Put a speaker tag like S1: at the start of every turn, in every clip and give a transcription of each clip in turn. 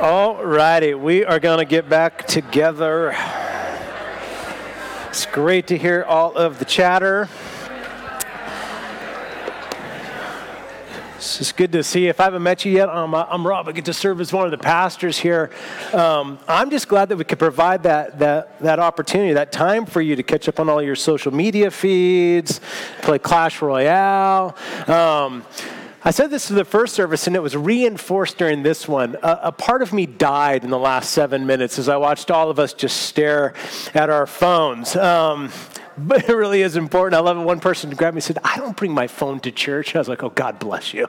S1: All righty, we are going to get back together. It's great to hear all of the chatter. It's good to see you. If I haven't met you yet, I'm, uh, I'm Rob. I get to serve as one of the pastors here. Um, I'm just glad that we could provide that, that, that opportunity, that time for you to catch up on all your social media feeds, play Clash Royale. Um, I said this to the first service, and it was reinforced during this one. A, a, part of me died in the last seven minutes as I watched all of us just stare at our phones. Um, but it really is important. I love it. One person grabbed me and said, I don't bring my phone to church. I was like, oh, God bless you.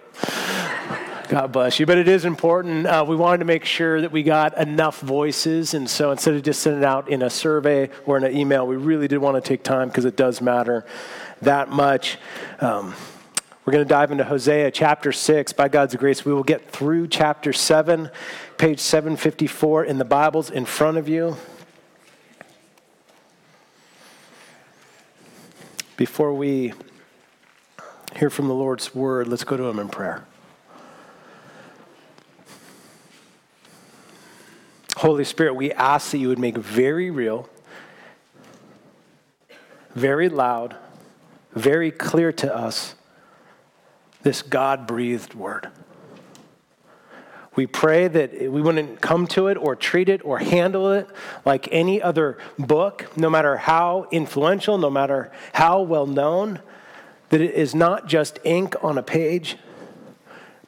S1: God bless you. But it is important. Uh, we wanted to make sure that we got enough voices. And so instead of just sending it out in a survey or in an email, we really did want to take time because it does matter that much. Um, we're going to dive into Hosea chapter 6. By God's grace, we will get through chapter 7, page 754 in the Bibles in front of you. Before we hear from the Lord's word, let's go to Him in prayer. Holy Spirit, we ask that you would make very real, very loud, very clear to us this God breathed word. We pray that we wouldn't come to it or treat it or handle it like any other book, no matter how influential, no matter how well known, that it is not just ink on a page,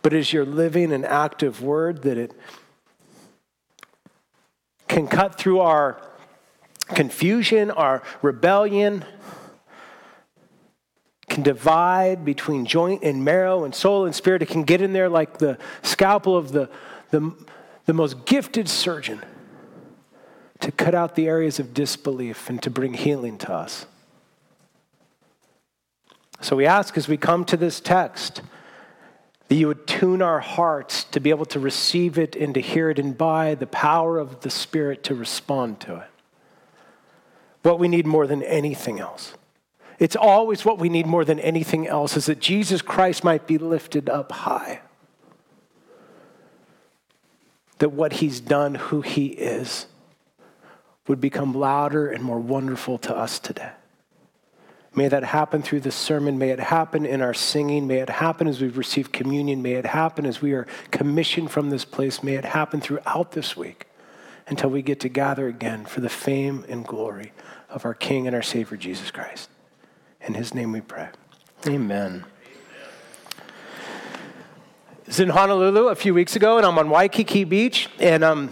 S1: but is your living and active word, that it can cut through our confusion, our rebellion, can divide between joint and marrow and soul and spirit. It can get in there like the scalpel of the, the, the most gifted surgeon to cut out the areas of disbelief and to bring healing to us. So we ask as we come to this text that you would tune our hearts to be able to receive it and to hear it, and by the power of the Spirit to respond to it. What we need more than anything else it's always what we need more than anything else is that Jesus Christ might be lifted up high. That what he's done, who he is, would become louder and more wonderful to us today. May that happen through this sermon. May it happen in our singing. May it happen as we receive communion. May it happen as we are commissioned from this place. May it happen throughout this week until we get to gather again for the fame and glory of our King and our Savior, Jesus Christ. In his name we pray. Amen. I was in Honolulu a few weeks ago, and I'm on Waikiki Beach, and um,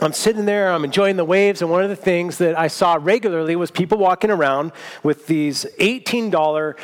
S1: I'm sitting there, I'm enjoying the waves, and one of the things that I saw regularly was people walking around with these $18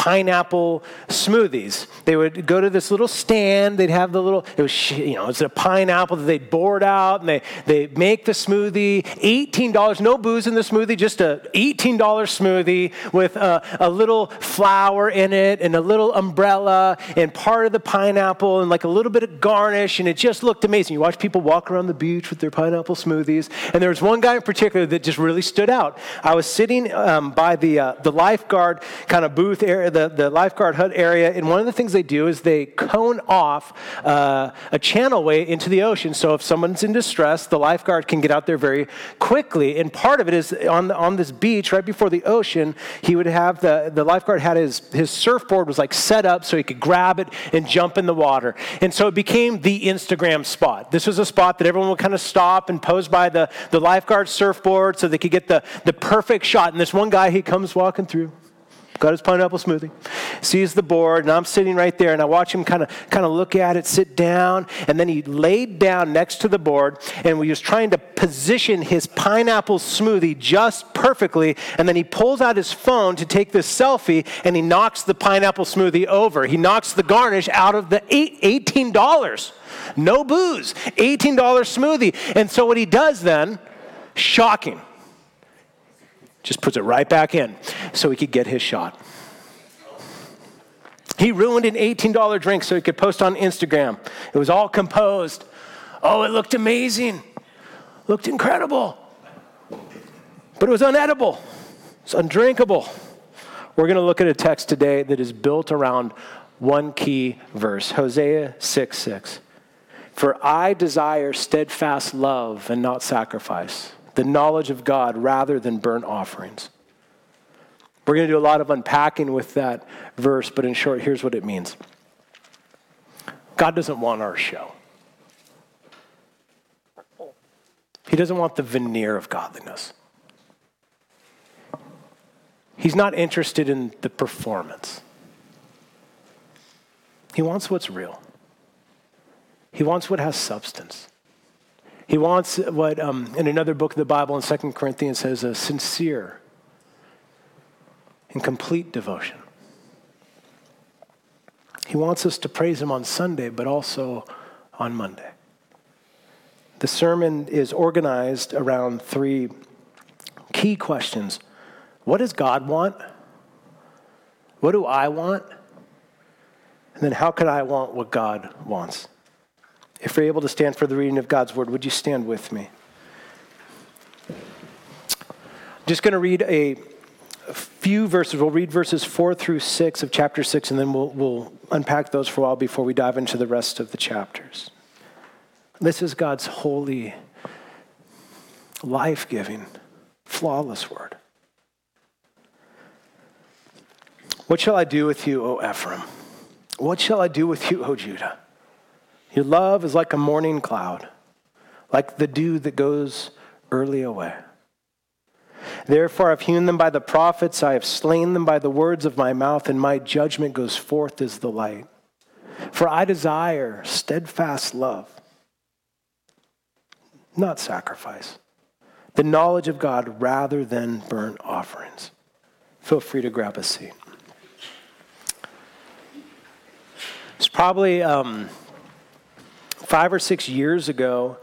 S1: pineapple smoothies. They would go to this little stand. They'd have the little, it was, you know, it's a pineapple that they'd bored out and they, they make the smoothie. $18, no booze in the smoothie, just a $18 smoothie with a, a little flower in it and a little umbrella and part of the pineapple and like a little bit of garnish. And it just looked amazing. You watch people walk around the beach with their pineapple smoothies. And there was one guy in particular that just really stood out. I was sitting um, by the, uh, the lifeguard kind of booth area the, the lifeguard hut area, and one of the things they do is they cone off uh, a channelway into the ocean. So if someone's in distress, the lifeguard can get out there very quickly. And part of it is on, the, on this beach, right before the ocean, he would have the, the lifeguard had his, his surfboard was like set up so he could grab it and jump in the water. And so it became the Instagram spot. This was a spot that everyone would kind of stop and pose by the, the lifeguard surfboard so they could get the, the perfect shot. And this one guy, he comes walking through got his pineapple smoothie, sees the board, and I'm sitting right there, and I watch him kind of kind of look at it, sit down, and then he laid down next to the board, and he was trying to position his pineapple smoothie just perfectly, and then he pulls out his phone to take this selfie, and he knocks the pineapple smoothie over. He knocks the garnish out of the $18. No booze, $18 smoothie. And so what he does then, shocking just puts it right back in so he could get his shot. He ruined an $18 drink so he could post on Instagram. It was all composed. Oh, it looked amazing. Looked incredible. But it was unedible. It's undrinkable. We're going to look at a text today that is built around one key verse, Hosea 6 6. For I desire steadfast love and not sacrifice, the knowledge of God rather than burnt offerings. We're going to do a lot of unpacking with that verse, but in short, here's what it means God doesn't want our show. He doesn't want the veneer of godliness. He's not interested in the performance. He wants what's real. He wants what has substance. He wants what, um, in another book of the Bible, in 2 Corinthians, says a sincere and complete devotion. He wants us to praise Him on Sunday, but also on Monday. The sermon is organized around three key questions What does God want? What do I want? And then, how can I want what God wants? If you're able to stand for the reading of God's word, would you stand with me? I'm just going to read a, few verses. We'll read verses four through six of chapter six, and then we'll, we'll unpack those for a while before we dive into the rest of the chapters. This is God's holy, life giving, flawless word. What shall I do with you, O Ephraim? What shall I do with you, O Judah? Your love is like a morning cloud, like the dew that goes early away. Therefore, I've hewn them by the prophets, I have slain them by the words of my mouth, and my judgment goes forth as the light. For I desire steadfast love, not sacrifice, the knowledge of God rather than burnt offerings. Feel free to grab a seat. It's probably. Um, five or six years ago,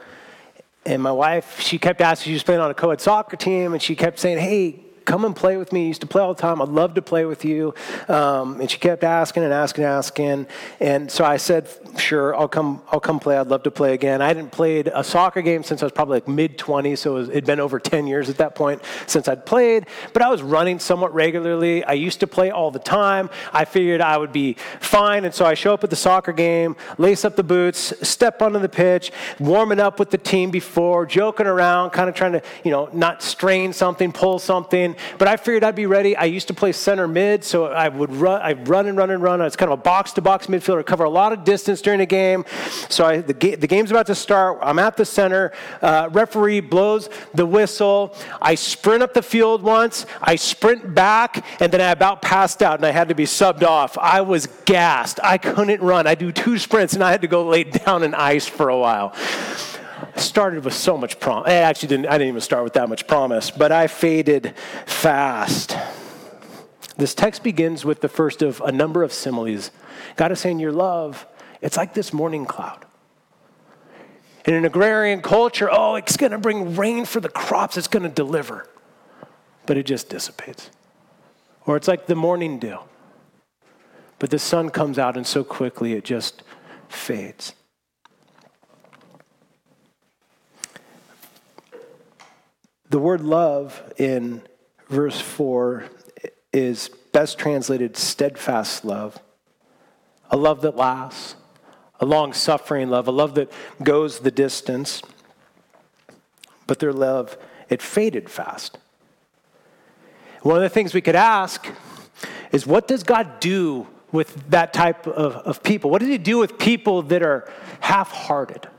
S1: and my wife, she kept asking, she was playing on a co ed soccer team, and she kept saying, Hey, come and play with me. You used to play all the time. I'd love to play with you. Um, and she kept asking and asking and asking. And so I said, sure, I'll come, I'll come play. I'd love to play again. I hadn't played a soccer game since I was probably like mid 20s. So it had been over 10 years at that point since I'd played. But I was running somewhat regularly. I used to play all the time. I figured I would be fine. And so I show up at the soccer game, lace up the boots, step onto the pitch, warming up with the team before, joking around, kind of trying to, you know, not strain something, pull something. But I figured I'd be ready. I used to play center mid, so I would run, I'd run and run and run. I was kind of a box to box midfielder, cover a lot of distance during the game. So I, the, ga- the game's about to start. I'm at the center. Uh, referee blows the whistle. I sprint up the field once. I sprint back, and then I about passed out, and I had to be subbed off. I was gassed. I couldn't run. I do two sprints, and I had to go lay down in ice for a while started with so much promise. Eh, I actually didn't, I didn't even start with that much promise, but I faded fast. This text begins with the first of a number of similes. God is saying, Your love, it's like this morning cloud. In an agrarian culture, oh, it's going to bring rain for the crops, it's going to deliver. But it just dissipates. Or it's like the morning dew. But the sun comes out, and so quickly it just fades. The word love in verse 4 is best translated steadfast love, a love that lasts, a long suffering love, a love that goes the distance. But their love, it faded fast. One of the things we could ask is what does God do with that type of, of people? What does He do with people that are half hearted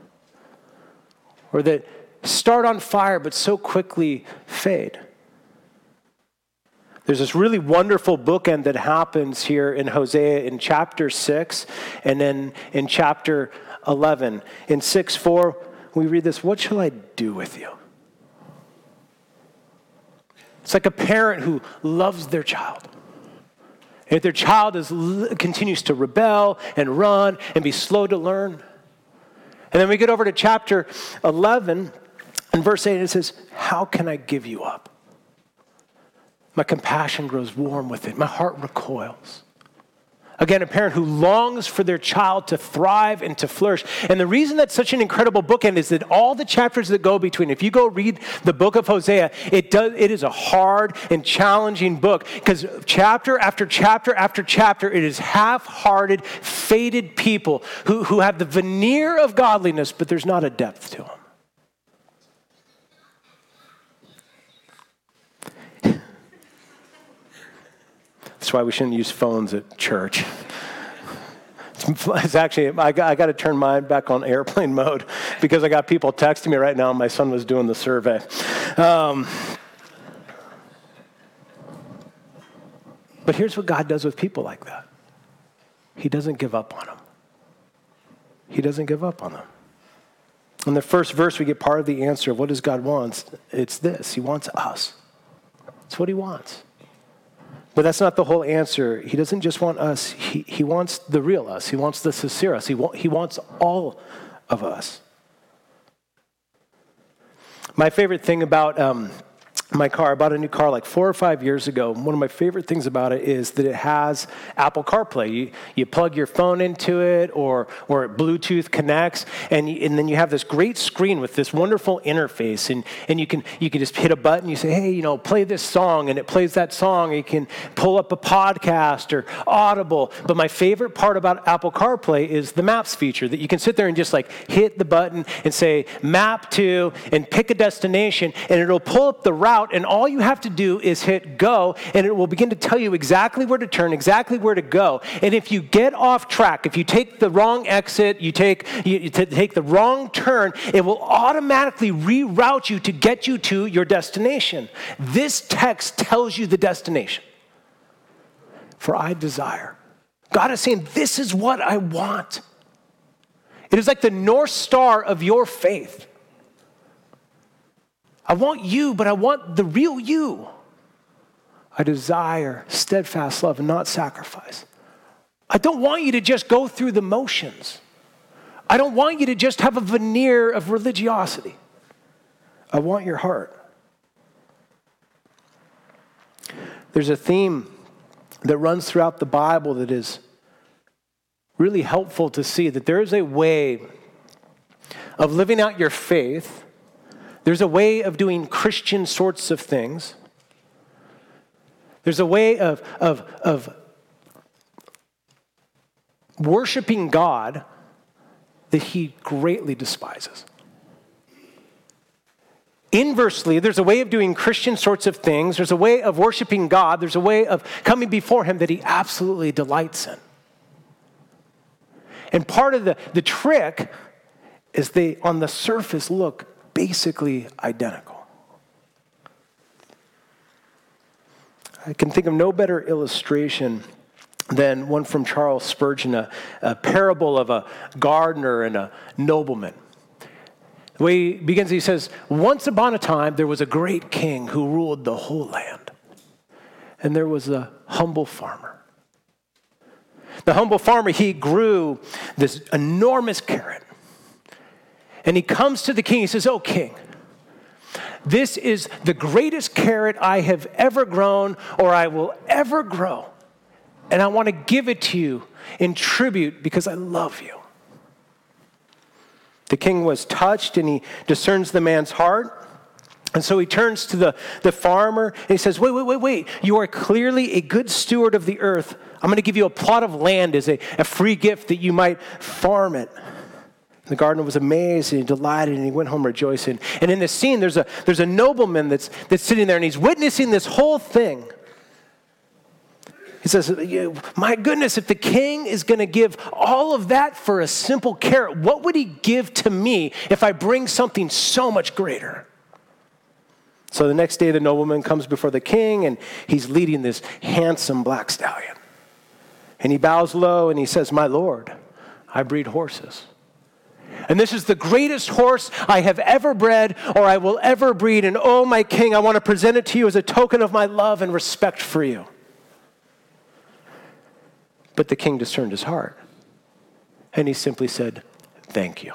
S1: or that start on fire but so quickly fade. There's this really wonderful bookend that happens here in Hosea in chapter 6 and then in chapter 11. In 6 4, we read this What shall I do with you? It's like a parent who loves their child. If their child is, continues to rebel and run and be slow to learn. And then we get over to chapter 11 in verse 8, it says, How can I give you up? My compassion grows warm with it. My heart recoils. Again, a parent who longs for their child to thrive and to flourish. And the reason that's such an incredible bookend is that all the chapters that go between, if you go read the book of Hosea, it, does, it is a hard and challenging book because chapter after chapter after chapter, it is half hearted, faded people who, who have the veneer of godliness, but there's not a depth to them. That's why we shouldn't use phones at church. It's actually, I got, I got to turn mine back on airplane mode because I got people texting me right now. My son was doing the survey. Um, but here's what God does with people like that He doesn't give up on them. He doesn't give up on them. In the first verse, we get part of the answer of what does God want? It's this He wants us. It's what He wants. But that's not the whole answer. He doesn't just want us, he, he wants the real us, he wants the sincere us, he, wa- he wants all of us. My favorite thing about um, my car. I bought a new car like four or five years ago. One of my favorite things about it is that it has Apple CarPlay. You, you plug your phone into it or, or Bluetooth connects, and, you, and then you have this great screen with this wonderful interface. And, and you, can, you can just hit a button, you say, hey, you know, play this song, and it plays that song. You can pull up a podcast or Audible. But my favorite part about Apple CarPlay is the Maps feature that you can sit there and just like hit the button and say, map to, and pick a destination, and it'll pull up the route out, and all you have to do is hit go, and it will begin to tell you exactly where to turn, exactly where to go. And if you get off track, if you take the wrong exit, you take, you, you take the wrong turn, it will automatically reroute you to get you to your destination. This text tells you the destination. For I desire. God is saying, This is what I want. It is like the North Star of your faith. I want you, but I want the real you. I desire steadfast love and not sacrifice. I don't want you to just go through the motions. I don't want you to just have a veneer of religiosity. I want your heart. There's a theme that runs throughout the Bible that is really helpful to see that there is a way of living out your faith there's a way of doing Christian sorts of things. There's a way of, of, of worshiping God that he greatly despises. Inversely, there's a way of doing Christian sorts of things. There's a way of worshiping God. There's a way of coming before Him that He absolutely delights in. And part of the, the trick is they, on the surface, look basically identical. I can think of no better illustration than one from Charles Spurgeon, a, a parable of a gardener and a nobleman. The way he begins, he says, Once upon a time, there was a great king who ruled the whole land. And there was a humble farmer. The humble farmer, he grew this enormous carrot. And he comes to the king. He says, Oh, king, this is the greatest carrot I have ever grown or I will ever grow. And I want to give it to you in tribute because I love you. The king was touched and he discerns the man's heart. And so he turns to the, the farmer and he says, Wait, wait, wait, wait. You are clearly a good steward of the earth. I'm going to give you a plot of land as a, a free gift that you might farm it. The gardener was amazed and he delighted and he went home rejoicing. And in this scene, there's a, there's a nobleman that's, that's sitting there and he's witnessing this whole thing. He says, My goodness, if the king is going to give all of that for a simple carrot, what would he give to me if I bring something so much greater? So the next day, the nobleman comes before the king and he's leading this handsome black stallion. And he bows low and he says, My lord, I breed horses. And this is the greatest horse I have ever bred or I will ever breed. And oh, my king, I want to present it to you as a token of my love and respect for you. But the king discerned his heart. And he simply said, Thank you.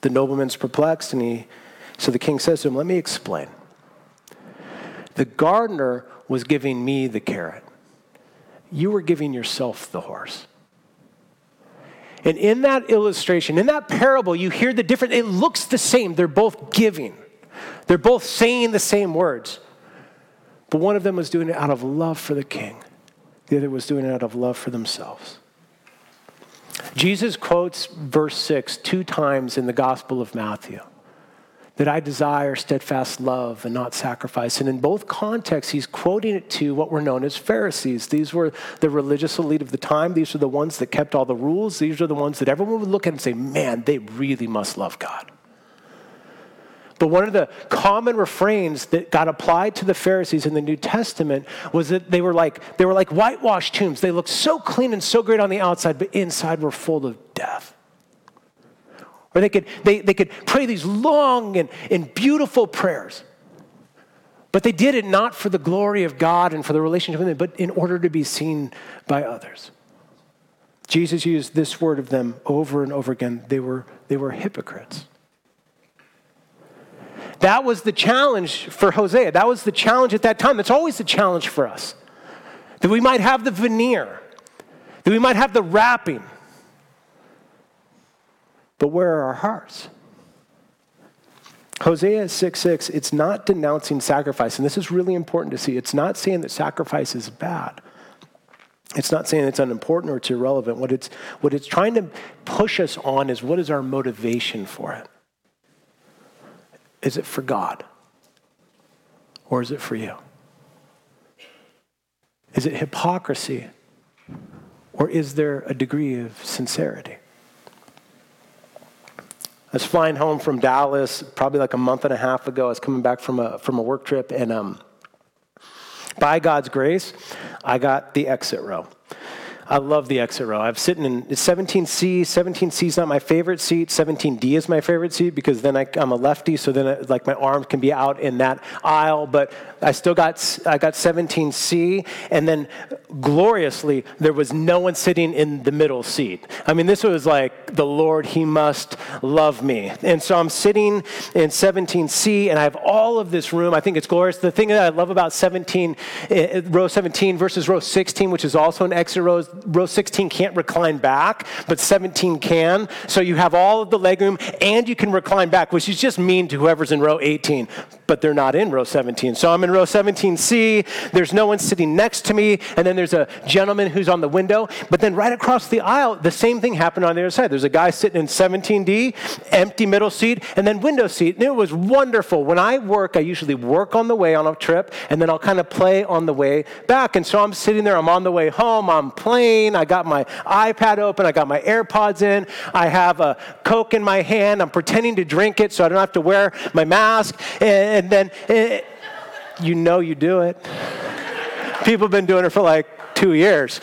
S1: The nobleman's perplexed, and he, so the king says to him, Let me explain. The gardener was giving me the carrot. you were giving yourself the horse. And in that illustration, in that parable, you hear the difference. it looks the same. They're both giving, they're both saying the same words. But one of them was doing it out of love for the king, the other was doing it out of love for themselves. Jesus quotes verse 6 two times in the Gospel of Matthew that I desire steadfast love and not sacrifice. And in both contexts, he's quoting it to what were known as Pharisees. These were the religious elite of the time. These were the ones that kept all the rules. These are the ones that everyone would look at and say, man, they really must love God. But one of the common refrains that got applied to the Pharisees in the New Testament was that they were like, they were like whitewashed tombs. They looked so clean and so great on the outside, but inside were full of death. Or they could, they, they could pray these long and, and beautiful prayers. But they did it not for the glory of God and for the relationship with Him, but in order to be seen by others. Jesus used this word of them over and over again. They were, they were hypocrites. That was the challenge for Hosea. That was the challenge at that time. That's always the challenge for us. That we might have the veneer, that we might have the wrapping, but where are our hearts? Hosea 6 6, it's not denouncing sacrifice. And this is really important to see. It's not saying that sacrifice is bad. It's not saying it's unimportant or it's irrelevant. What it's, what it's trying to push us on is what is our motivation for it? Is it for God? Or is it for you? Is it hypocrisy? Or is there a degree of sincerity? I was flying home from Dallas probably like a month and a half ago. I was coming back from a, from a work trip, and um, by God's grace, I got the exit row. I love the exit row. I'm sitting in 17C. 17C is not my favorite seat. 17D is my favorite seat because then I, am a lefty, so then I, like my arms can be out in that aisle. But I still got I got 17C, and then gloriously there was no one sitting in the middle seat. I mean, this was like the Lord, He must love me. And so I'm sitting in 17C, and I have all of this room. I think it's glorious. The thing that I love about 17, eh, row 17 versus row 16, which is also an exit row, row 16 can't recline back, but 17 can. So you have all of the legroom, and you can recline back, which is just mean to whoever's in row 18 but they're not in row 17. So I'm in row 17C. There's no one sitting next to me. And then there's a gentleman who's on the window. But then right across the aisle, the same thing happened on the other side. There's a guy sitting in 17D, empty middle seat, and then window seat. And it was wonderful. When I work, I usually work on the way on a trip, and then I'll kind of play on the way back. And so I'm sitting there, I'm on the way home, I'm playing, I got my iPad open, I got my AirPods in, I have a Coke in my hand, I'm pretending to drink it so I don't have to wear my mask. And, and then it, eh, you know you do it. People have been doing it for like two years.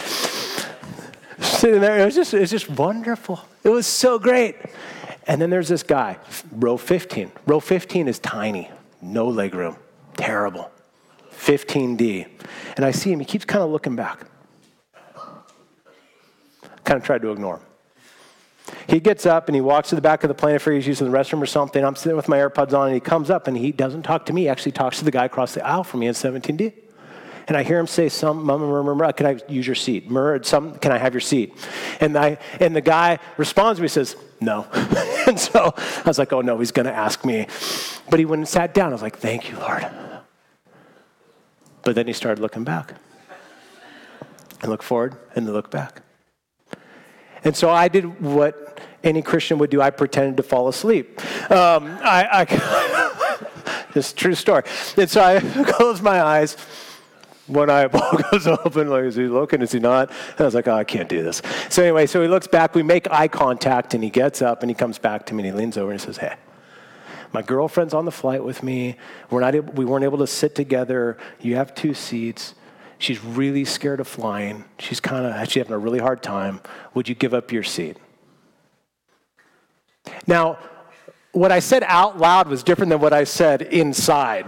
S1: Sitting there, it was just, it was just wonderful. It was so great. And then there's this guy, row 15. Row 15 is tiny, no leg room, terrible. 15D. And I see him, he keeps kind of looking back. Kind of tried to ignore him. He gets up and he walks to the back of the plane if he's using the restroom or something. I'm sitting with my AirPods on and he comes up and he doesn't talk to me. He actually talks to the guy across the aisle from me in 17D. And I hear him say, "Some, can I use your seat? some, can I have your seat?" And I, and the guy responds me, says, "No." and so I was like, "Oh no, he's going to ask me." But he went and sat down. I was like, "Thank you, Lord." But then he started looking back, and look forward, and then look back. And so I did what any Christian would do. I pretended to fall asleep. Um, I, I this true story. And so I closed my eyes. One eyeball goes open. Like, is he looking? Is he not? And I was like, oh, I can't do this. So anyway, so he looks back. We make eye contact, and he gets up and he comes back to me and he leans over and he says, "Hey, my girlfriend's on the flight with me. We're not we weren't able to sit together. You have two seats. She's really scared of flying. She's kind of actually having a really hard time. Would you give up your seat? Now, what I said out loud was different than what I said inside.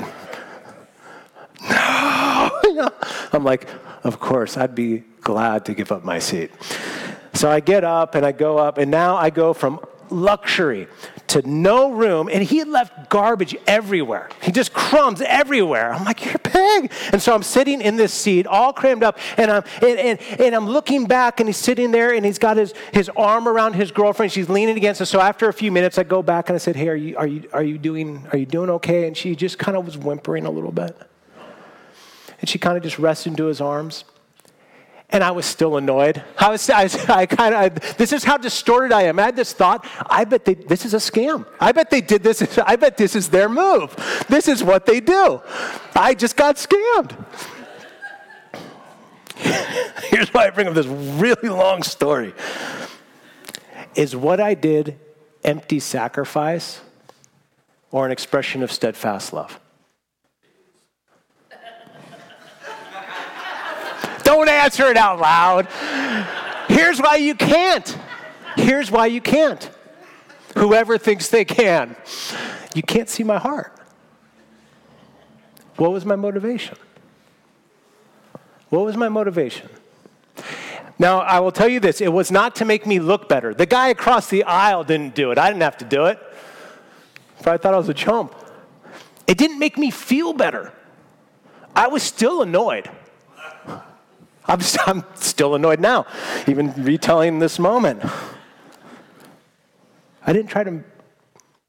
S1: No. I'm like, of course, I'd be glad to give up my seat. So I get up and I go up, and now I go from luxury to no room, and he had left garbage everywhere. He just crumbs everywhere. I'm like, you're a pig. And so I'm sitting in this seat, all crammed up, and I'm and, and, and I'm looking back, and he's sitting there, and he's got his, his arm around his girlfriend. She's leaning against us. So after a few minutes, I go back and I said, Hey, are you are you are you doing are you doing okay? And she just kind of was whimpering a little bit. And she kind of just rested into his arms and I was still annoyed. I was, I, I kind of, this is how distorted I am. I had this thought, I bet they, this is a scam. I bet they did this, I bet this is their move. This is what they do. I just got scammed. Here's why I bring up this really long story. Is what I did empty sacrifice or an expression of steadfast love? Don't answer it out loud. Here's why you can't. Here's why you can't. Whoever thinks they can. You can't see my heart. What was my motivation? What was my motivation? Now, I will tell you this it was not to make me look better. The guy across the aisle didn't do it. I didn't have to do it. I thought I was a chump. It didn't make me feel better. I was still annoyed. I'm, I'm still annoyed now, even retelling this moment. I didn't try to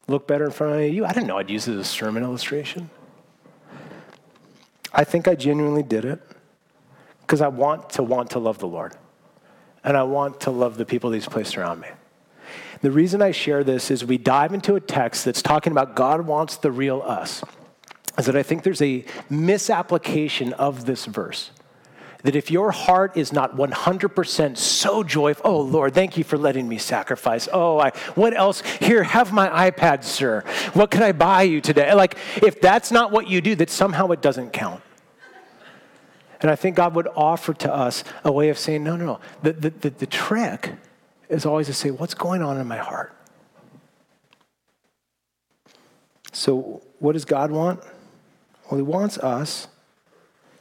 S1: look better in front of you. I didn't know I'd use it as a sermon illustration. I think I genuinely did it because I want to want to love the Lord. And I want to love the people He's placed around me. The reason I share this is we dive into a text that's talking about God wants the real us. Is that I think there's a misapplication of this verse that if your heart is not 100% so joyful, oh Lord, thank you for letting me sacrifice. Oh, I, what else? Here, have my iPad, sir. What can I buy you today? Like, if that's not what you do, that somehow it doesn't count. And I think God would offer to us a way of saying, no, no, no. The, the, the, the trick is always to say, what's going on in my heart? So, what does God want? Well, He wants us,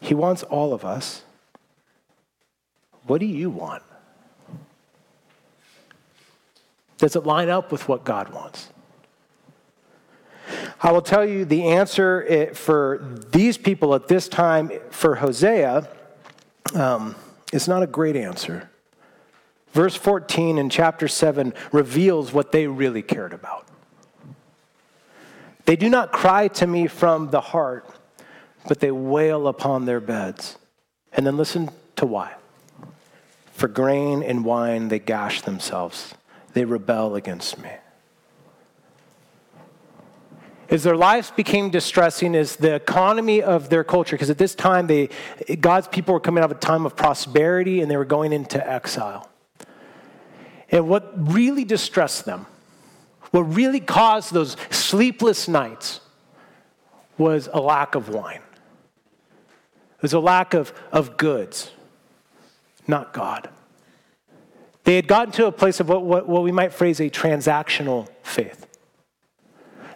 S1: He wants all of us. What do you want? Does it line up with what God wants? I will tell you the answer eh, for these people at this time for Hosea um, is not a great answer. Verse 14 in chapter 7 reveals what they really cared about. They do not cry to me from the heart, but they wail upon their beds. And then listen to why. For grain and wine, they gash themselves. They rebel against me. As their lives became distressing, as the economy of their culture, because at this time, they, God's people were coming out of a time of prosperity and they were going into exile. And what really distressed them, what really caused those sleepless nights, was a lack of wine. It was a lack of, of goods not God. They had gotten to a place of what, what, what we might phrase a transactional faith.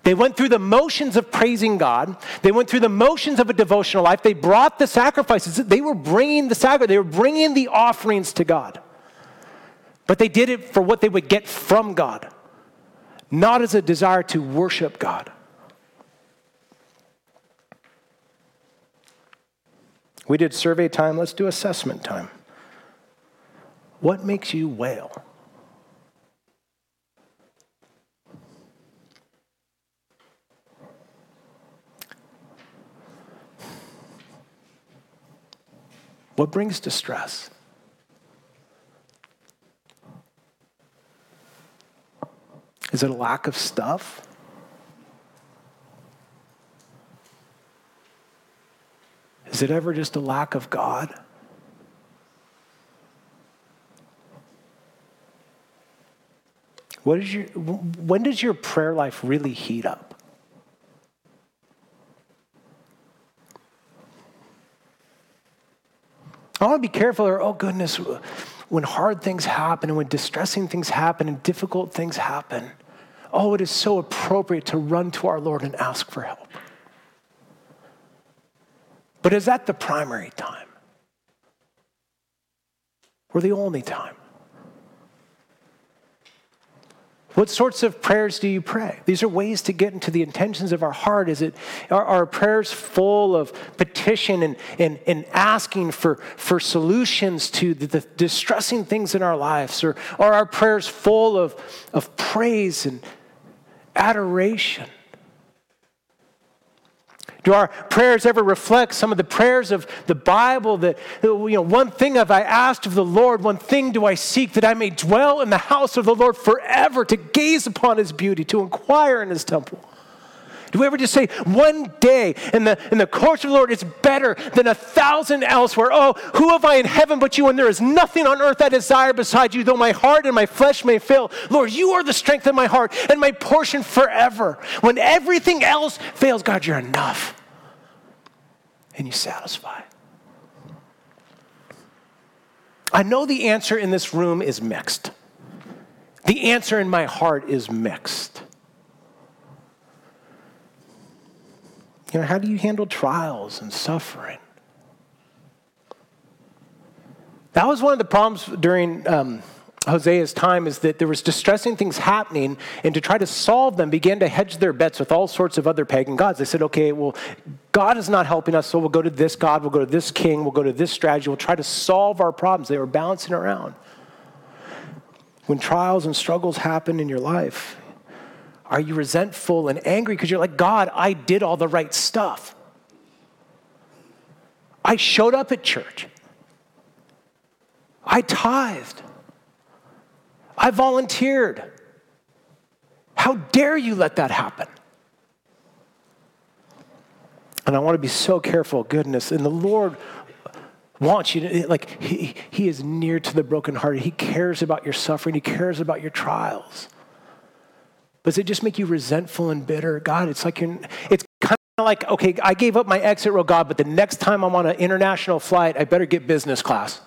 S1: They went through the motions of praising God. They went through the motions of a devotional life. They brought the sacrifices. They were bringing the sacrifice. They were bringing the offerings to God. But they did it for what they would get from God, not as a desire to worship God. We did survey time. Let's do assessment time. What makes you wail? What brings distress? Is it a lack of stuff? Is it ever just a lack of God? What is your, when does your prayer life really heat up? I want to be careful, or oh goodness, when hard things happen and when distressing things happen and difficult things happen, oh, it is so appropriate to run to our Lord and ask for help. But is that the primary time? Or the only time? What sorts of prayers do you pray? These are ways to get into the intentions of our heart. Is it are our prayers full of petition and, and, and asking for, for solutions to the, the distressing things in our lives? Or are our prayers full of, of praise and adoration? Do our prayers ever reflect some of the prayers of the Bible that, you know, one thing have I asked of the Lord, one thing do I seek, that I may dwell in the house of the Lord forever, to gaze upon his beauty, to inquire in his temple? Do we ever just say, one day in the, in the course of the Lord is better than a thousand elsewhere? Oh, who have I in heaven but you? And there is nothing on earth I desire beside you, though my heart and my flesh may fail. Lord, you are the strength of my heart and my portion forever. When everything else fails, God, you're enough and you satisfy. I know the answer in this room is mixed. The answer in my heart is mixed. You know, how do you handle trials and suffering? That was one of the problems during um, Hosea's time is that there was distressing things happening, and to try to solve them, began to hedge their bets with all sorts of other pagan gods. They said, okay, well, God is not helping us, so we'll go to this God, we'll go to this king, we'll go to this strategy, we'll try to solve our problems. They were bouncing around. When trials and struggles happen in your life, are you resentful and angry because you're like, God, I did all the right stuff? I showed up at church. I tithed. I volunteered. How dare you let that happen? And I want to be so careful, goodness. And the Lord wants you to, like, he, he is near to the brokenhearted. He cares about your suffering, He cares about your trials. Does it just make you resentful and bitter? God, it's like you're, it's kind of like, okay, I gave up my exit row, God, but the next time I'm on an international flight, I better get business class.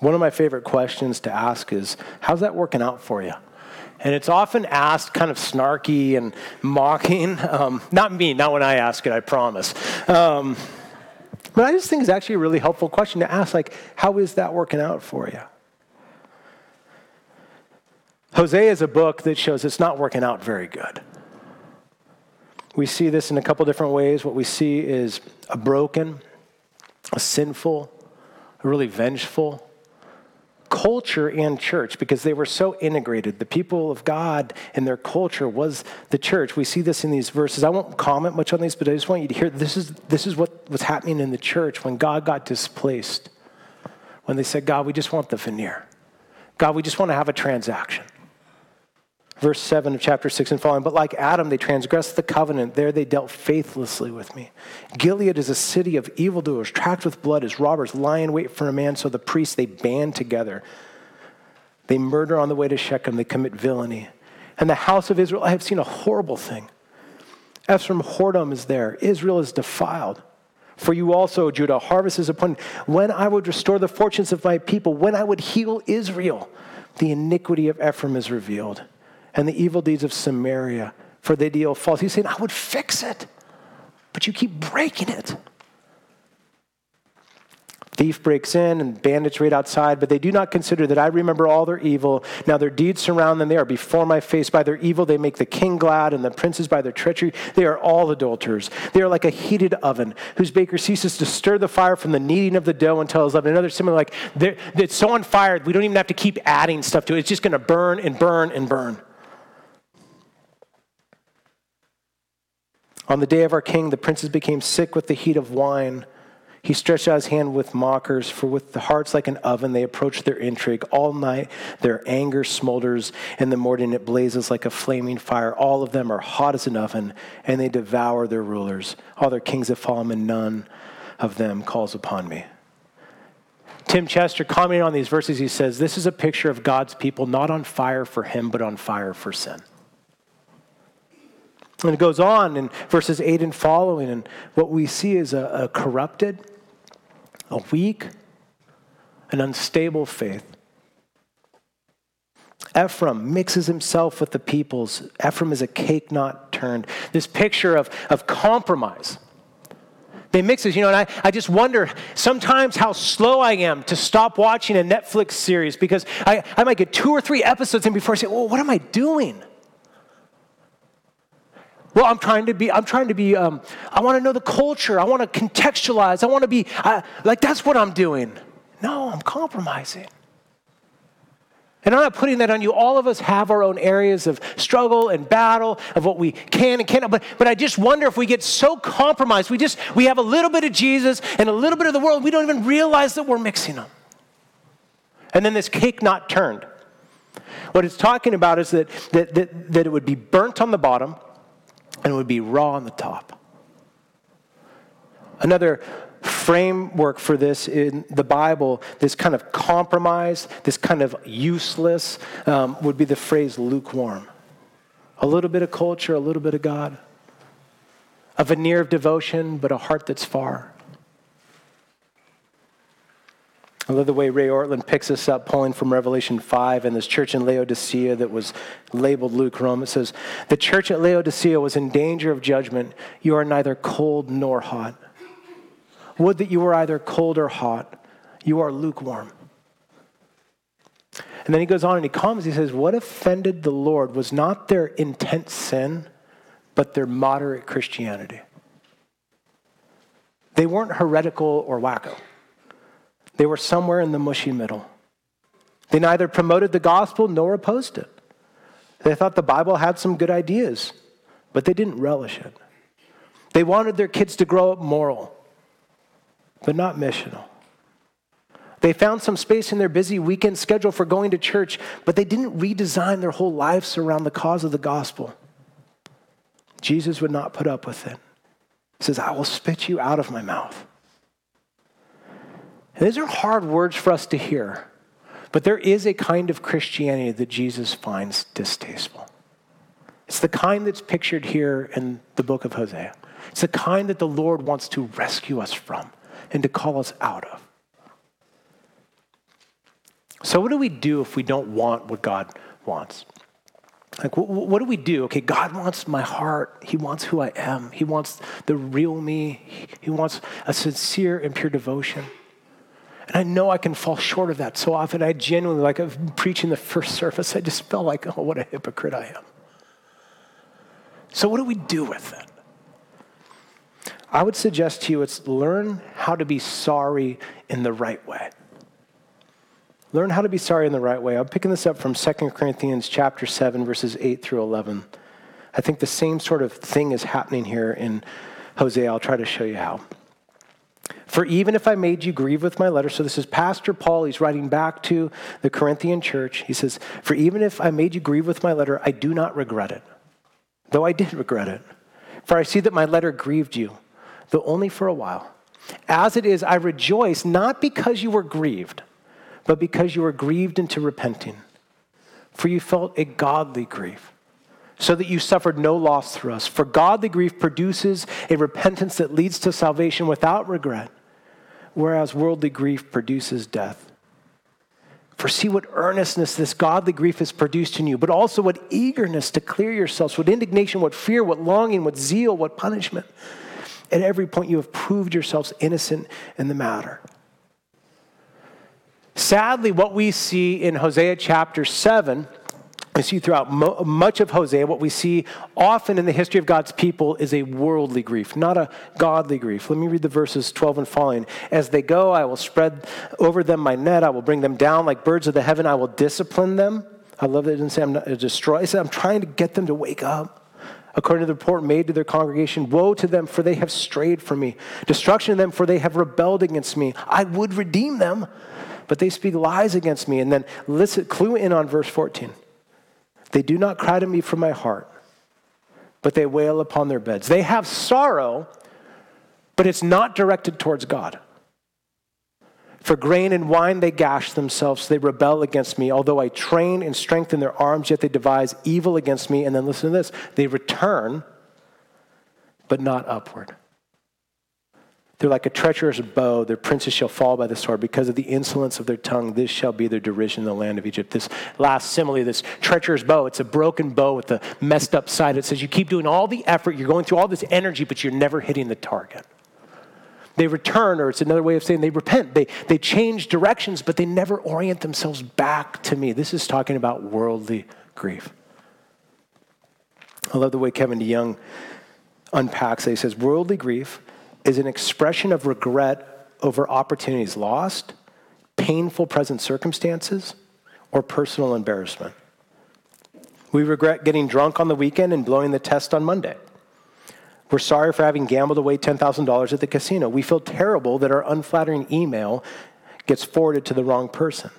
S1: One of my favorite questions to ask is, How's that working out for you? And it's often asked kind of snarky and mocking. Um, not me, not when I ask it, I promise. Um, but I just think it's actually a really helpful question to ask, like, how is that working out for you? Hosea is a book that shows it's not working out very good. We see this in a couple different ways. What we see is a broken, a sinful, a really vengeful, culture and church because they were so integrated. The people of God and their culture was the church. We see this in these verses. I won't comment much on these, but I just want you to hear this is, this is what was happening in the church when God got displaced. When they said, God, we just want the veneer. God, we just want to have a transaction verse 7 of chapter 6 and following. But like Adam, they transgressed the covenant. There they dealt faithlessly with me. Gilead is a city of evildoers, tracked with blood as robbers, lie in wait for a man. So the priests, they band together. They murder on the way to Shechem. They commit villainy. And the house of Israel, I have seen a horrible thing. Ephraim whoredom is there. Israel is defiled. For you also, Judah, harvest is upon when I would restore the fortunes of my people, when I would heal Israel, the iniquity of Ephraim is revealed and the evil deeds of Samaria, for they deal false. He's saying, I would fix it, but you keep breaking it. Thief breaks in and bandits raid outside, but they do not consider that I remember all their evil. Now their deeds surround them. They are before my face. By their evil, they make the king glad, and the princes by their treachery. They are all adulterers. They are like a heated oven, whose baker ceases to stir the fire from the kneading of the dough until it's leavened. Another similar, like it's so on fire, we don't even have to keep adding stuff to it. It's just going to burn and burn and burn. On the day of our king, the princes became sick with the heat of wine. He stretched out his hand with mockers, for with the hearts like an oven, they approach their intrigue. All night their anger smolders, in the morning it blazes like a flaming fire. All of them are hot as an oven, and they devour their rulers. All their kings have fallen, and none of them calls upon me. Tim Chester, commenting on these verses, he says, This is a picture of God's people not on fire for him, but on fire for sin. And it goes on in verses 8 and following, and what we see is a, a corrupted, a weak, an unstable faith. Ephraim mixes himself with the peoples. Ephraim is a cake not turned. This picture of, of compromise. They mix it, you know, and I, I just wonder sometimes how slow I am to stop watching a Netflix series because I, I might get two or three episodes in before I say, well, what am I doing? Well, I'm trying to be, I'm trying to be, um, I want to know the culture. I want to contextualize. I want to be, uh, like, that's what I'm doing. No, I'm compromising. And I'm not putting that on you. All of us have our own areas of struggle and battle of what we can and cannot. But, but I just wonder if we get so compromised, we just we have a little bit of Jesus and a little bit of the world, we don't even realize that we're mixing them. And then this cake not turned. What it's talking about is that, that, that, that it would be burnt on the bottom and would be raw on the top. Another framework for this in the Bible, this kind of compromise, this kind of useless, um, would be the phrase lukewarm. A little bit of culture, a little bit of God, a veneer of devotion, but a heart that's far. I love the way Ray Ortlund picks us up, pulling from Revelation 5 and this church in Laodicea that was labeled lukewarm. It says, The church at Laodicea was in danger of judgment. You are neither cold nor hot. Would that you were either cold or hot. You are lukewarm. And then he goes on and he comes. He says, What offended the Lord was not their intense sin, but their moderate Christianity. They weren't heretical or wacko. They were somewhere in the mushy middle. They neither promoted the gospel nor opposed it. They thought the Bible had some good ideas, but they didn't relish it. They wanted their kids to grow up moral, but not missional. They found some space in their busy weekend schedule for going to church, but they didn't redesign their whole lives around the cause of the gospel. Jesus would not put up with it. He says, I will spit you out of my mouth. These are hard words for us to hear, but there is a kind of Christianity that Jesus finds distasteful. It's the kind that's pictured here in the book of Hosea. It's the kind that the Lord wants to rescue us from and to call us out of. So, what do we do if we don't want what God wants? Like, what do we do? Okay, God wants my heart. He wants who I am. He wants the real me. He wants a sincere and pure devotion. And I know I can fall short of that so often. I genuinely, like I'm preaching the first service, I just felt like, oh, what a hypocrite I am. So, what do we do with it? I would suggest to you it's learn how to be sorry in the right way. Learn how to be sorry in the right way. I'm picking this up from 2 Corinthians chapter 7 verses 8 through 11. I think the same sort of thing is happening here in Hosea. I'll try to show you how. For even if I made you grieve with my letter, so this is Pastor Paul, he's writing back to the Corinthian church. He says, For even if I made you grieve with my letter, I do not regret it, though I did regret it. For I see that my letter grieved you, though only for a while. As it is, I rejoice not because you were grieved, but because you were grieved into repenting. For you felt a godly grief so that you suffered no loss through us. For godly grief produces a repentance that leads to salvation without regret whereas worldly grief produces death. For see what earnestness this godly grief has produced in you, but also what eagerness to clear yourselves, what indignation, what fear, what longing, what zeal, what punishment. At every point, you have proved yourselves innocent in the matter. Sadly, what we see in Hosea chapter 7 we see throughout mo- much of Hosea, what we see often in the history of God's people is a worldly grief, not a godly grief. Let me read the verses 12 and following. As they go, I will spread over them my net. I will bring them down like birds of the heaven. I will discipline them. I love that it didn't say I'm not destroy. It said I'm trying to get them to wake up. According to the report made to their congregation, woe to them, for they have strayed from me. Destruction to them, for they have rebelled against me. I would redeem them, but they speak lies against me. And then listen, clue in on verse 14. They do not cry to me from my heart, but they wail upon their beds. They have sorrow, but it's not directed towards God. For grain and wine they gash themselves, they rebel against me. Although I train and strengthen their arms, yet they devise evil against me. And then listen to this they return, but not upward. They're like a treacherous bow. Their princes shall fall by the sword. Because of the insolence of their tongue, this shall be their derision in the land of Egypt. This last simile, this treacherous bow, it's a broken bow with a messed up side. It says you keep doing all the effort, you're going through all this energy, but you're never hitting the target. They return, or it's another way of saying they repent. They, they change directions, but they never orient themselves back to me. This is talking about worldly grief. I love the way Kevin DeYoung unpacks it. He says, Worldly grief is an expression of regret over opportunities lost, painful present circumstances, or personal embarrassment. We regret getting drunk on the weekend and blowing the test on Monday. We're sorry for having gambled away $10,000 at the casino. We feel terrible that our unflattering email gets forwarded to the wrong person.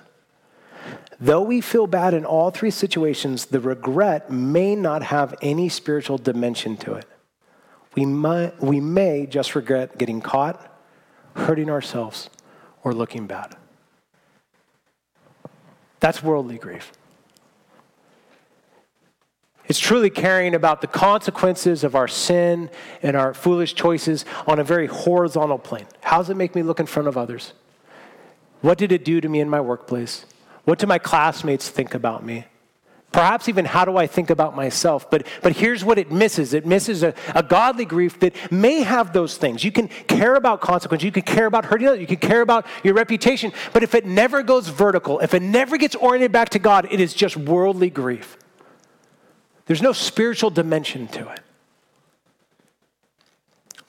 S1: Though we feel bad in all three situations, the regret may not have any spiritual dimension to it. We may, we may just regret getting caught, hurting ourselves, or looking bad. That's worldly grief. It's truly caring about the consequences of our sin and our foolish choices on a very horizontal plane. How does it make me look in front of others? What did it do to me in my workplace? What do my classmates think about me? Perhaps even how do I think about myself? But, but here's what it misses it misses a, a godly grief that may have those things. You can care about consequence, you can care about hurting others, you can care about your reputation, but if it never goes vertical, if it never gets oriented back to God, it is just worldly grief. There's no spiritual dimension to it.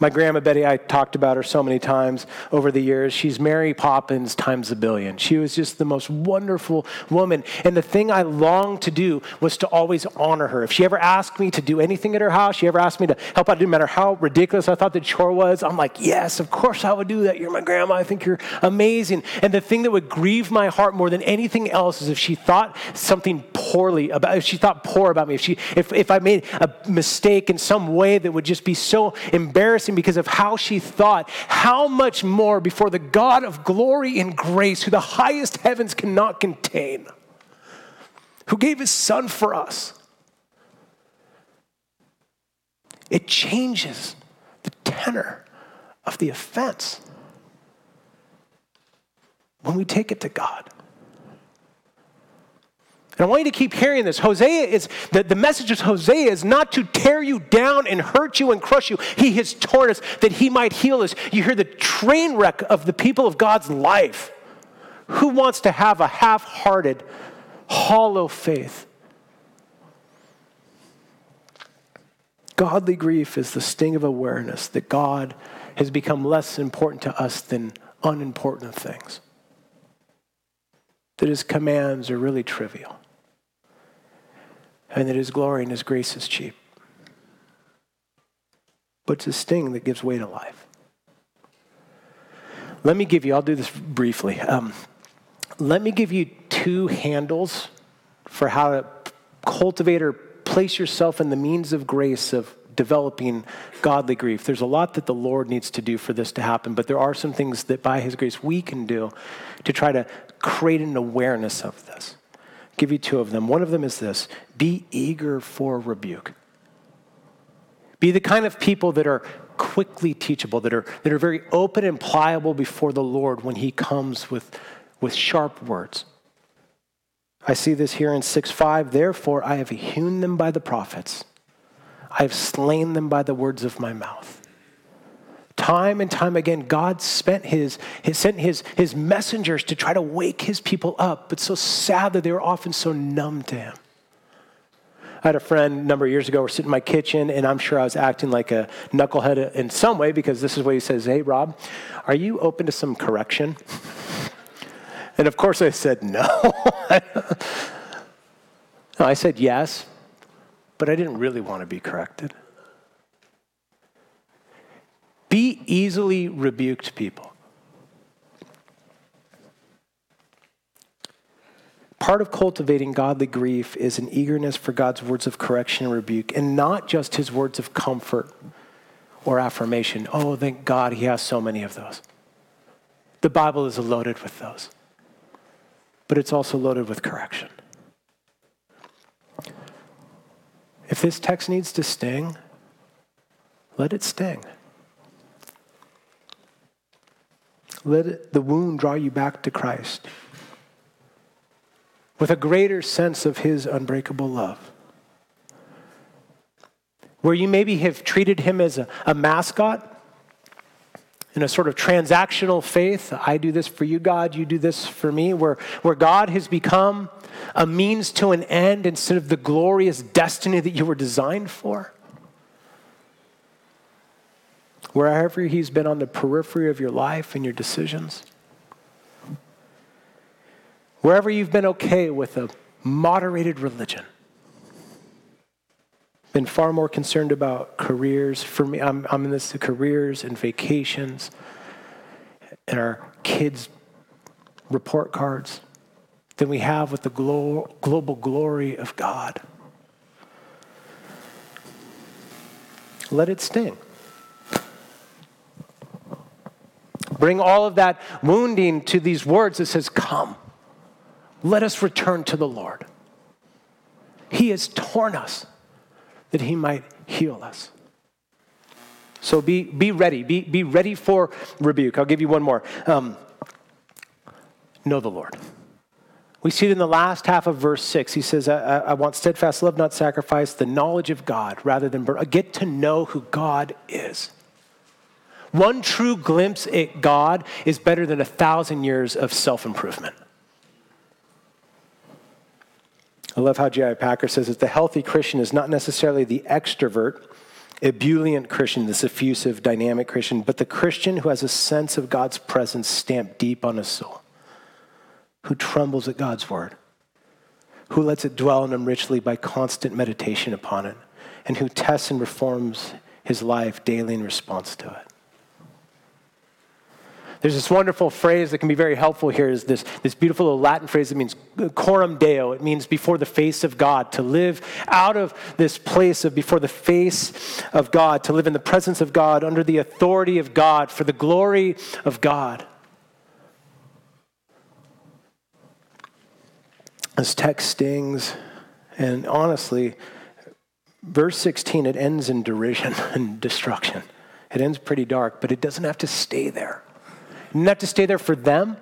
S1: My grandma Betty, I talked about her so many times over the years. She's Mary Poppins times a billion. She was just the most wonderful woman. And the thing I longed to do was to always honor her. If she ever asked me to do anything at her house, she ever asked me to help out, no matter how ridiculous I thought the chore was, I'm like, yes, of course I would do that. You're my grandma. I think you're amazing. And the thing that would grieve my heart more than anything else is if she thought something poorly about, if she thought poor about me, if, she, if, if I made a mistake in some way that would just be so embarrassing because of how she thought. How much more before the God of glory and grace, who the highest heavens cannot contain, who gave his son for us. It changes the tenor of the offense when we take it to God. I want you to keep hearing this. Hosea is, the, the message of Hosea is not to tear you down and hurt you and crush you. He has torn us that he might heal us. You hear the train wreck of the people of God's life. Who wants to have a half hearted, hollow faith? Godly grief is the sting of awareness that God has become less important to us than unimportant things, that his commands are really trivial and that his glory and his grace is cheap. But it's a sting that gives way to life. Let me give you, I'll do this briefly. Um, let me give you two handles for how to cultivate or place yourself in the means of grace of developing godly grief. There's a lot that the Lord needs to do for this to happen, but there are some things that by His grace we can do to try to create an awareness of this give you two of them. One of them is this be eager for rebuke. Be the kind of people that are quickly teachable, that are, that are very open and pliable before the Lord when He comes with, with sharp words. I see this here in 6 5. Therefore, I have hewn them by the prophets, I have slain them by the words of my mouth. Time and time again, God spent his, his, sent his, his messengers to try to wake his people up, but so sad that they were often so numb to him. I had a friend a number of years ago, we're sitting in my kitchen, and I'm sure I was acting like a knucklehead in some way because this is what he says Hey, Rob, are you open to some correction? And of course I said no. I said yes, but I didn't really want to be corrected. Be easily rebuked people. Part of cultivating godly grief is an eagerness for God's words of correction and rebuke, and not just his words of comfort or affirmation. Oh, thank God he has so many of those. The Bible is loaded with those, but it's also loaded with correction. If this text needs to sting, let it sting. Let the wound draw you back to Christ with a greater sense of his unbreakable love. Where you maybe have treated him as a, a mascot, in a sort of transactional faith. I do this for you, God, you do this for me, where, where God has become a means to an end instead of the glorious destiny that you were designed for. Wherever He's been on the periphery of your life and your decisions. Wherever you've been okay with a moderated religion been far more concerned about careers. For me, I'm, I'm in this careers and vacations and our kids' report cards than we have with the glo- global glory of God. Let it sting. Bring all of that wounding to these words that says, Come, let us return to the Lord. He has torn us that he might heal us. So be, be ready. Be, be ready for rebuke. I'll give you one more. Um, know the Lord. We see it in the last half of verse 6. He says, I, I, want steadfast love, not sacrifice, the knowledge of God rather than burn. Get to know who God is. One true glimpse at God is better than a thousand years of self improvement. I love how J.I. Packer says that the healthy Christian is not necessarily the extrovert, ebullient Christian, this effusive, dynamic Christian, but the Christian who has a sense of God's presence stamped deep on his soul, who trembles at God's word, who lets it dwell in him richly by constant meditation upon it, and who tests and reforms his life daily in response to it. There's this wonderful phrase that can be very helpful here is this, this beautiful little Latin phrase that means uh, coram deo. It means before the face of God, to live out of this place of before the face of God, to live in the presence of God, under the authority of God, for the glory of God. This text stings, and honestly, verse 16, it ends in derision and destruction. It ends pretty dark, but it doesn't have to stay there. Have to stay there for them.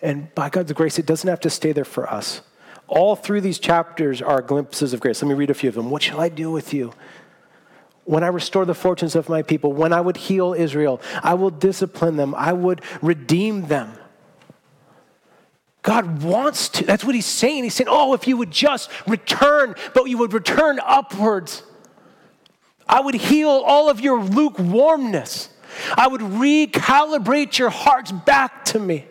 S1: And by God's grace, it doesn't have to stay there for us. All through these chapters are glimpses of grace. Let me read a few of them. What shall I do with you? When I restore the fortunes of my people, when I would heal Israel, I will discipline them, I would redeem them. God wants to. That's what he's saying. He's saying, Oh, if you would just return, but you would return upwards, I would heal all of your lukewarmness. I would recalibrate your hearts back to me.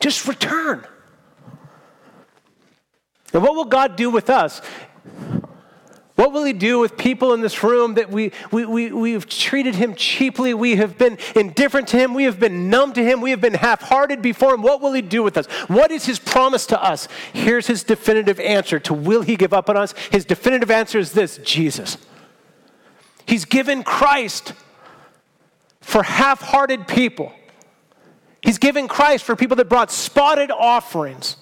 S1: Just return. And what will God do with us? What will He do with people in this room that we, we, we, we have treated Him cheaply? We have been indifferent to Him. We have been numb to Him. We have been half hearted before Him. What will He do with us? What is His promise to us? Here's His definitive answer to will He give up on us? His definitive answer is this Jesus. He's given Christ for half hearted people. He's given Christ for people that brought spotted offerings.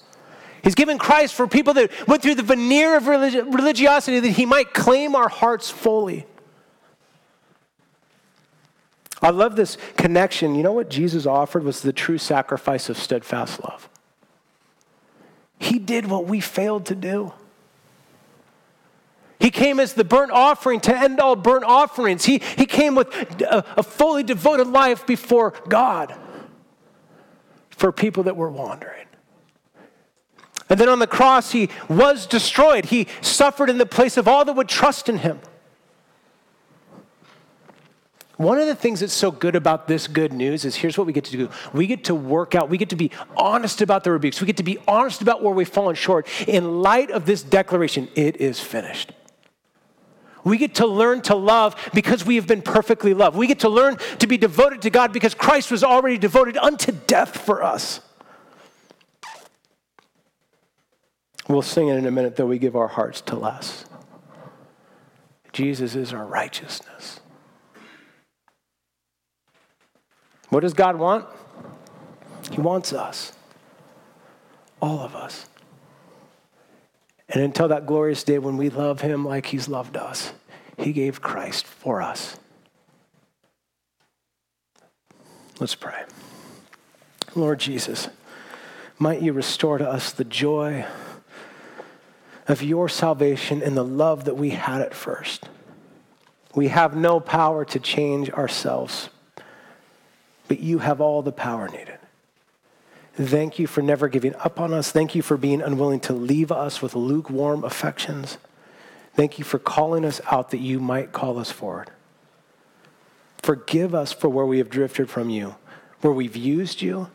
S1: He's given Christ for people that went through the veneer of religi- religiosity that he might claim our hearts fully. I love this connection. You know what Jesus offered was the true sacrifice of steadfast love. He did what we failed to do. He came as the burnt offering to end all burnt offerings. He, he came with a, a fully devoted life before God for people that were wandering. And then on the cross, he was destroyed. He suffered in the place of all that would trust in him. One of the things that's so good about this good news is here's what we get to do. We get to work out, we get to be honest about the rebukes, we get to be honest about where we've fallen short in light of this declaration it is finished. We get to learn to love because we have been perfectly loved. We get to learn to be devoted to God because Christ was already devoted unto death for us. We'll sing it in a minute, though we give our hearts to less. Jesus is our righteousness. What does God want? He wants us, all of us. And until that glorious day when we love him like he's loved us, he gave Christ for us. Let's pray. Lord Jesus, might you restore to us the joy of your salvation and the love that we had at first. We have no power to change ourselves, but you have all the power needed. Thank you for never giving up on us. Thank you for being unwilling to leave us with lukewarm affections. Thank you for calling us out that you might call us forward. Forgive us for where we have drifted from you, where we've used you,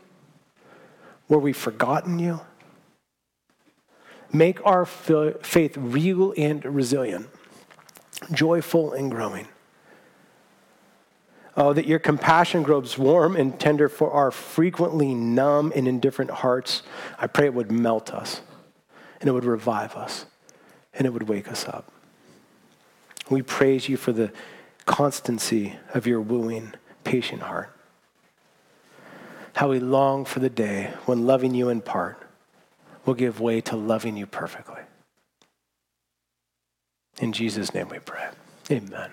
S1: where we've forgotten you. Make our faith real and resilient, joyful and growing. Oh, that your compassion grows warm and tender for our frequently numb and indifferent hearts. I pray it would melt us and it would revive us and it would wake us up. We praise you for the constancy of your wooing, patient heart. How we long for the day when loving you in part will give way to loving you perfectly. In Jesus' name we pray. Amen.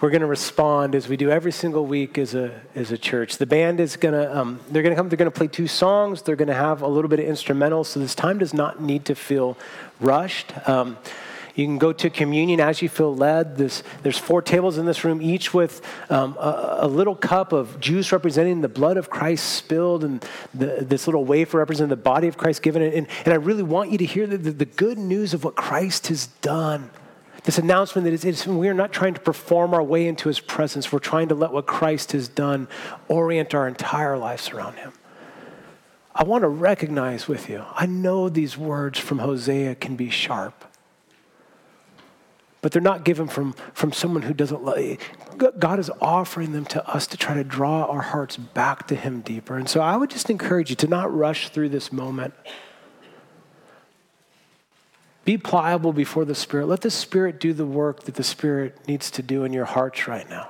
S1: We're going to respond as we do every single week as a, as a church. The band is going to, um, they're going to come, they're going to play two songs. They're going to have a little bit of instrumental. So this time does not need to feel rushed. Um, you can go to communion as you feel led. There's, there's four tables in this room, each with um, a, a, little cup of juice representing the blood of Christ spilled, and the, this little wafer representing the body of Christ given. And, and I really want you to hear the, the, the good news of what Christ has done. This announcement that it's, it's, we are not trying to perform our way into his presence. We're trying to let what Christ has done orient our entire lives around him. I want to recognize with you, I know these words from Hosea can be sharp, but they're not given from, from someone who doesn't love. You. God is offering them to us to try to draw our hearts back to him deeper. And so I would just encourage you to not rush through this moment. Be pliable before the Spirit. Let the Spirit do the work that the Spirit needs to do in your hearts right now.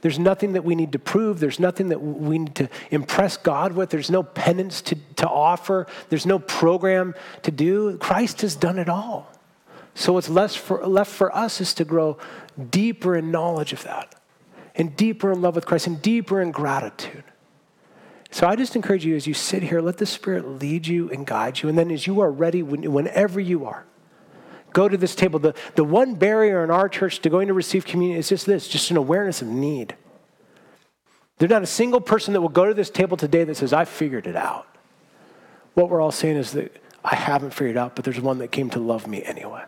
S1: There's nothing that we need to prove. There's nothing that we need to impress God with. There's no penance to, to offer. There's no program to do. Christ has done it all. So what's left for, left for us is to grow deeper in knowledge of that, and deeper in love with Christ, and deeper in gratitude. So I just encourage you as you sit here, let the Spirit lead you and guide you. And then as you are ready, whenever you are, go to this table. The, the one barrier in our church to going to receive communion is just this just an awareness of need. There's not a single person that will go to this table today that says, I figured it out. What we're all saying is that I haven't figured it out, but there's one that came to love me anyway.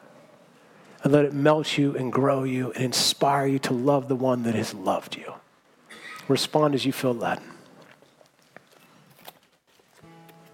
S1: And let it melt you and grow you and inspire you to love the one that has loved you. Respond as you feel led.